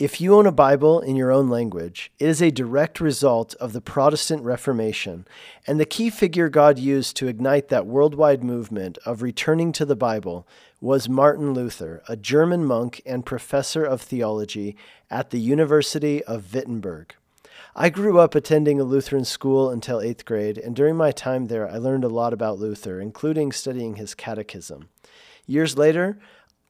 If you own a Bible in your own language, it is a direct result of the Protestant Reformation, and the key figure God used to ignite that worldwide movement of returning to the Bible was Martin Luther, a German monk and professor of theology at the University of Wittenberg. I grew up attending a Lutheran school until eighth grade, and during my time there, I learned a lot about Luther, including studying his catechism. Years later,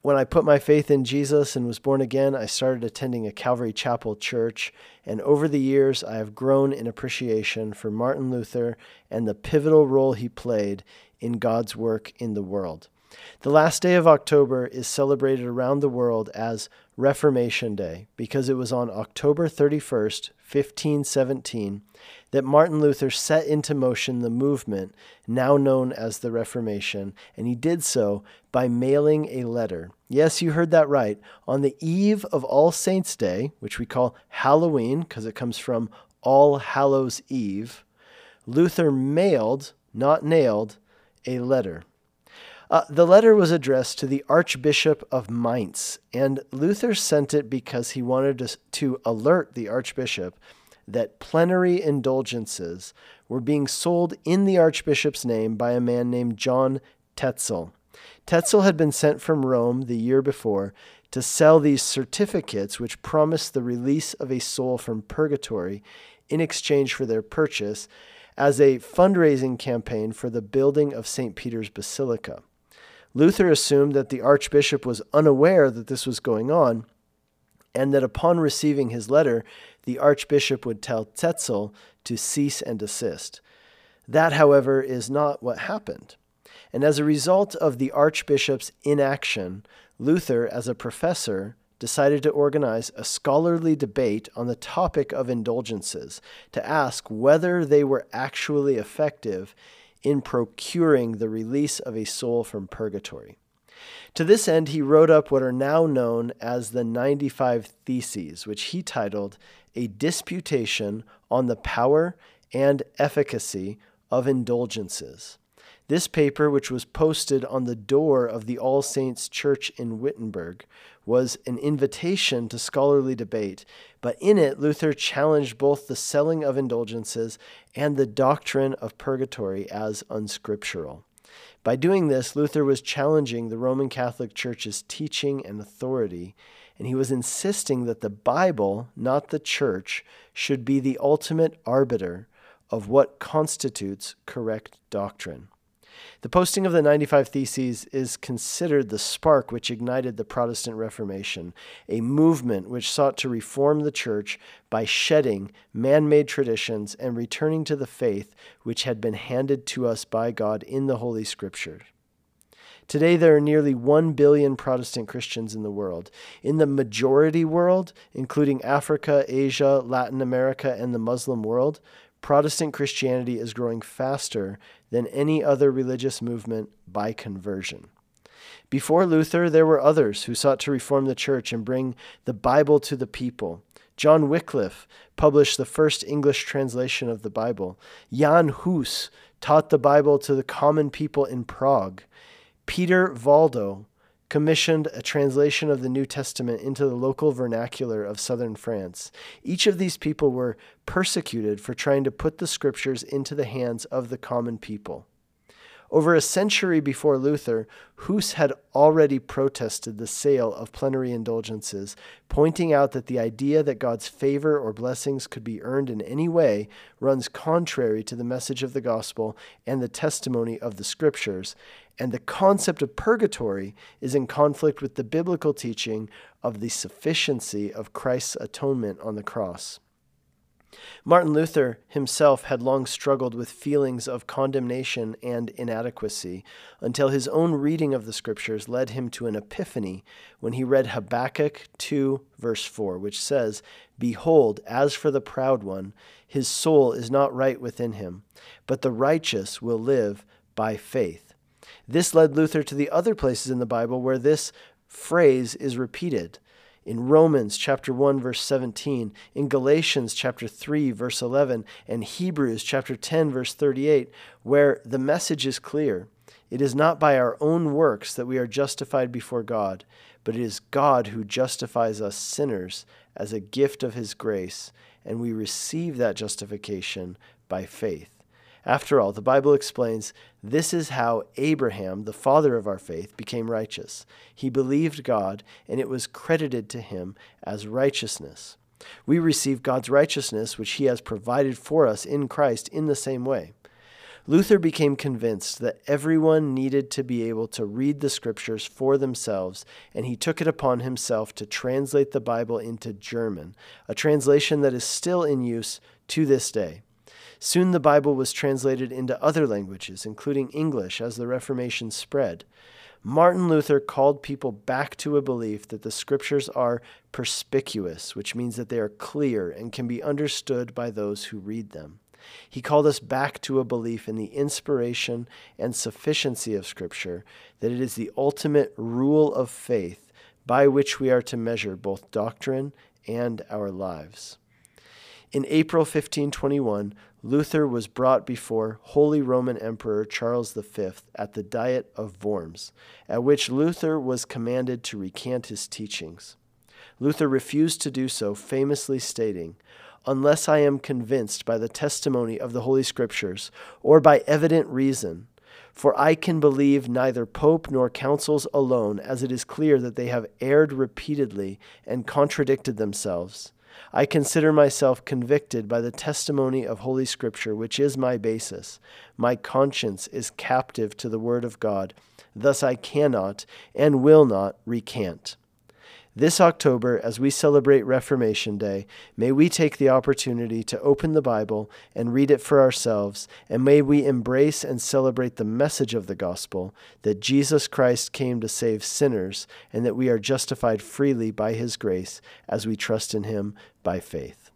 when I put my faith in Jesus and was born again, I started attending a Calvary Chapel church, and over the years, I have grown in appreciation for Martin Luther and the pivotal role he played in God's work in the world. The last day of October is celebrated around the world as Reformation Day because it was on October 31st, 1517, that Martin Luther set into motion the movement now known as the Reformation, and he did so by mailing a letter. Yes, you heard that right. On the eve of All Saints' Day, which we call Halloween because it comes from All Hallows Eve, Luther mailed, not nailed, a letter. Uh, the letter was addressed to the Archbishop of Mainz, and Luther sent it because he wanted to, to alert the Archbishop that plenary indulgences were being sold in the Archbishop's name by a man named John Tetzel. Tetzel had been sent from Rome the year before to sell these certificates which promised the release of a soul from purgatory in exchange for their purchase as a fundraising campaign for the building of St. Peter's Basilica. Luther assumed that the archbishop was unaware that this was going on, and that upon receiving his letter, the archbishop would tell Tetzel to cease and desist. That, however, is not what happened. And as a result of the archbishop's inaction, Luther, as a professor, decided to organize a scholarly debate on the topic of indulgences to ask whether they were actually effective in procuring the release of a soul from purgatory. To this end, he wrote up what are now known as the 95 Theses, which he titled A Disputation on the Power and Efficacy of Indulgences. This paper, which was posted on the door of the All Saints Church in Wittenberg, was an invitation to scholarly debate, but in it, Luther challenged both the selling of indulgences and the doctrine of purgatory as unscriptural. By doing this, Luther was challenging the Roman Catholic Church's teaching and authority, and he was insisting that the Bible, not the Church, should be the ultimate arbiter of what constitutes correct doctrine. The posting of the 95 Theses is considered the spark which ignited the Protestant Reformation, a movement which sought to reform the Church by shedding man made traditions and returning to the faith which had been handed to us by God in the Holy Scriptures. Today, there are nearly 1 billion Protestant Christians in the world. In the majority world, including Africa, Asia, Latin America, and the Muslim world, Protestant Christianity is growing faster than any other religious movement by conversion. Before Luther, there were others who sought to reform the church and bring the Bible to the people. John Wycliffe published the first English translation of the Bible. Jan Hus taught the Bible to the common people in Prague. Peter Valdo commissioned a translation of the New Testament into the local vernacular of southern France. Each of these people were persecuted for trying to put the scriptures into the hands of the common people. Over a century before Luther, Hus had already protested the sale of plenary indulgences, pointing out that the idea that God's favor or blessings could be earned in any way runs contrary to the message of the gospel and the testimony of the scriptures, and the concept of purgatory is in conflict with the biblical teaching of the sufficiency of Christ's atonement on the cross. Martin Luther himself had long struggled with feelings of condemnation and inadequacy until his own reading of the scriptures led him to an epiphany when he read Habakkuk 2, verse 4, which says, Behold, as for the proud one, his soul is not right within him, but the righteous will live by faith. This led Luther to the other places in the Bible where this phrase is repeated in Romans chapter 1 verse 17, in Galatians chapter 3 verse 11, and Hebrews chapter 10 verse 38, where the message is clear. It is not by our own works that we are justified before God, but it is God who justifies us sinners as a gift of his grace, and we receive that justification by faith. After all, the Bible explains this is how Abraham, the father of our faith, became righteous. He believed God, and it was credited to him as righteousness. We receive God's righteousness, which he has provided for us in Christ, in the same way. Luther became convinced that everyone needed to be able to read the scriptures for themselves, and he took it upon himself to translate the Bible into German, a translation that is still in use to this day. Soon the Bible was translated into other languages, including English, as the Reformation spread. Martin Luther called people back to a belief that the scriptures are perspicuous, which means that they are clear and can be understood by those who read them. He called us back to a belief in the inspiration and sufficiency of Scripture, that it is the ultimate rule of faith by which we are to measure both doctrine and our lives. In April 1521, Luther was brought before Holy Roman Emperor Charles V at the Diet of Worms, at which Luther was commanded to recant his teachings. Luther refused to do so, famously stating, Unless I am convinced by the testimony of the Holy Scriptures, or by evident reason, for I can believe neither pope nor councils alone, as it is clear that they have erred repeatedly and contradicted themselves. I consider myself convicted by the testimony of Holy Scripture, which is my basis. My conscience is captive to the Word of God. Thus I cannot and will not recant. This October, as we celebrate Reformation Day, may we take the opportunity to open the Bible and read it for ourselves, and may we embrace and celebrate the message of the gospel that Jesus Christ came to save sinners and that we are justified freely by his grace as we trust in him by faith.